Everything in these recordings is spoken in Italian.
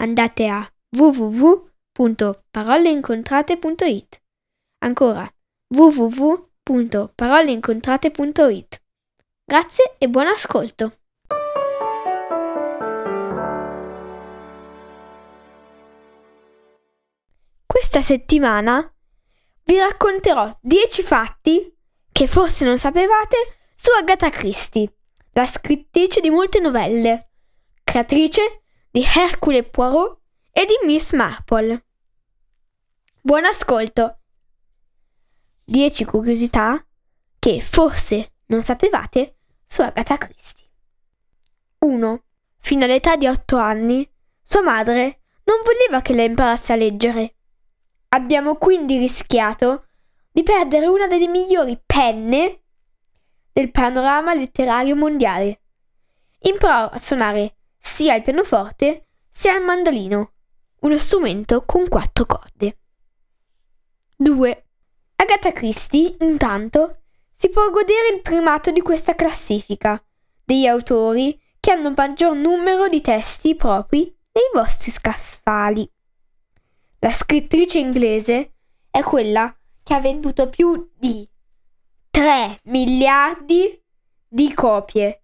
andate a www.paroleincontrate.it. Ancora www.paroleincontrate.it. Grazie e buon ascolto. Questa settimana vi racconterò 10 fatti che forse non sapevate su Agatha Christie, la scrittrice di molte novelle, creatrice di Hercule Poirot e di Miss Marple. Buon ascolto! 10 curiosità che forse non sapevate su Agatha Christie. 1. Fino all'età di 8 anni, sua madre non voleva che lei imparasse a leggere. Abbiamo quindi rischiato di perdere una delle migliori penne del panorama letterario mondiale. Imparò a suonare sia il pianoforte sia il mandolino, uno strumento con quattro corde. 2. Agatha Christie, intanto, si può godere il primato di questa classifica degli autori che hanno maggior numero di testi propri nei vostri scaffali. La scrittrice inglese è quella che ha venduto più di 3 miliardi di copie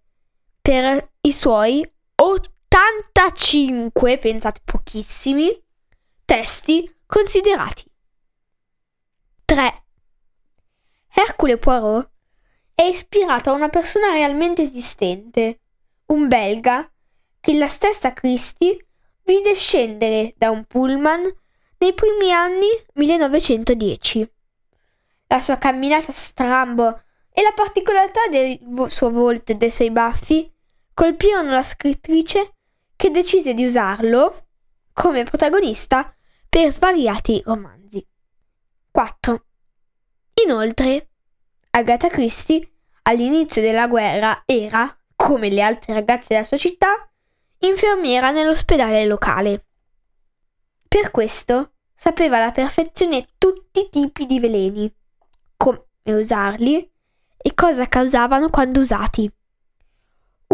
per i suoi 85, pensate pochissimi, testi considerati. 3. Hercule Poirot è ispirato a una persona realmente esistente, un belga che la stessa Christie vide scendere da un pullman nei primi anni 1910. La sua camminata strambo e la particolarità del suo volto e dei suoi baffi colpirono la scrittrice che decise di usarlo come protagonista per svariati romanzi. 4. Inoltre, Agatha Christie all'inizio della guerra era, come le altre ragazze della sua città, infermiera nell'ospedale locale. Per questo sapeva alla perfezione tutti i tipi di veleni, come usarli e cosa causavano quando usati.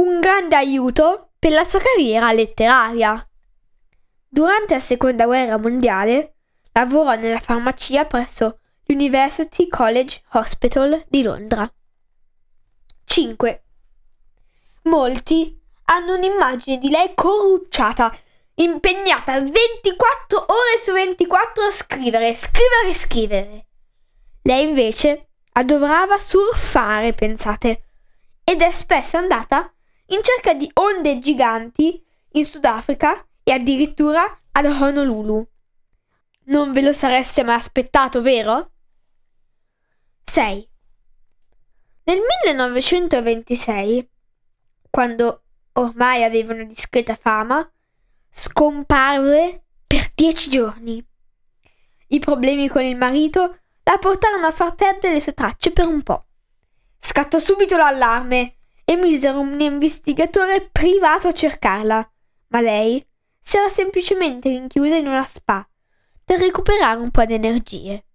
Un grande aiuto per la sua carriera letteraria. Durante la seconda guerra mondiale lavorò nella farmacia presso l'University College Hospital di Londra. 5. Molti hanno un'immagine di lei corrucciata, impegnata 24 ore su 24 a scrivere, scrivere scrivere. Lei invece adorava surfare, pensate, ed è spesso andata in cerca di onde giganti in Sudafrica e addirittura ad Honolulu. Non ve lo sareste mai aspettato, vero? 6. Nel 1926, quando ormai aveva una discreta fama, scomparve per dieci giorni. I problemi con il marito la portarono a far perdere le sue tracce per un po'. Scattò subito l'allarme e misero un investigatore privato a cercarla, ma lei si era semplicemente rinchiusa in una spa per recuperare un po' di energie,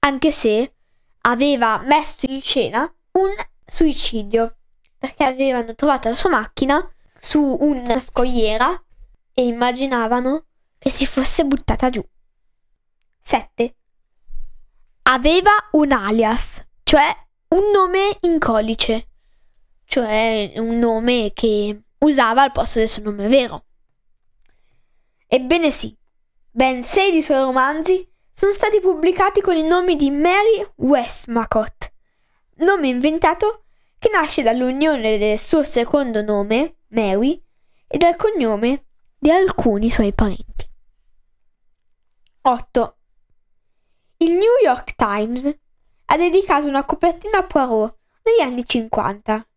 anche se aveva messo in scena un suicidio perché avevano trovato la sua macchina su una scogliera e immaginavano che si fosse buttata giù. 7. Aveva un alias, cioè un nome in codice, cioè un nome che usava al posto del suo nome vero. Ebbene sì, ben sei di suoi romanzi sono stati pubblicati con il nome di Mary Westmacott, nome inventato che nasce dall'unione del suo secondo nome, Mary, e dal cognome di alcuni suoi parenti. 8. Il New York Times ha dedicato una copertina a Poirot negli anni 50,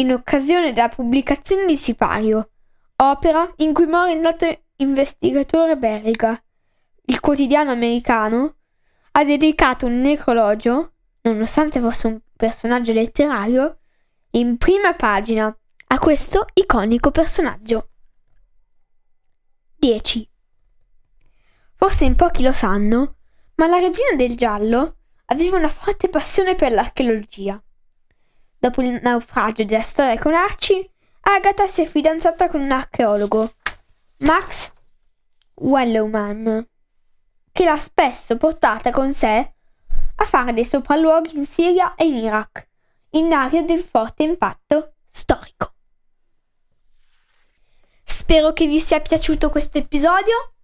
in occasione della pubblicazione di Sipario, opera in cui muore il noto investigatore belga, il quotidiano americano, ha dedicato un necrologio, nonostante fosse un personaggio letterario, in prima pagina a questo iconico personaggio. 10. Forse in pochi lo sanno, ma la regina del giallo aveva una forte passione per l'archeologia. Dopo il naufragio della storia con Archie, Agatha si è fidanzata con un archeologo, Max Wellowman, che l'ha spesso portata con sé a fare dei sopralluoghi in Siria e in Iraq, in area del forte impatto storico. Spero che vi sia piaciuto questo episodio.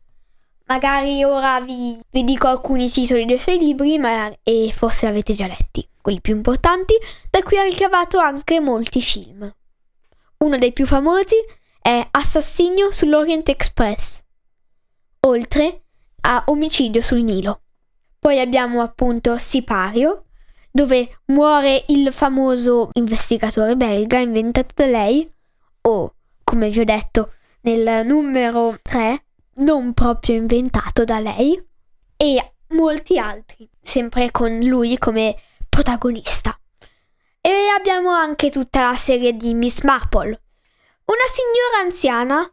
Magari ora vi, vi dico alcuni titoli dei suoi libri, ma, e forse l'avete già letti, quelli più importanti, da cui ha ricavato anche molti film. Uno dei più famosi è Assassinio sull'Orient Express, oltre a Omicidio sul Nilo. Poi abbiamo appunto Sipario, dove muore il famoso investigatore belga inventato da lei, o, come vi ho detto, nel numero 3, non proprio inventato da lei, e molti altri, sempre con lui come protagonista. E abbiamo anche tutta la serie di Miss Marple, una signora anziana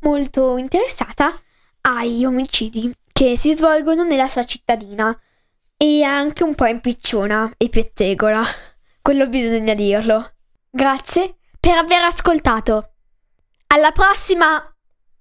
molto interessata ai omicidi che si svolgono nella sua cittadina e anche un po' impicciona e pettegola. Quello bisogna dirlo. Grazie per aver ascoltato. Alla prossima!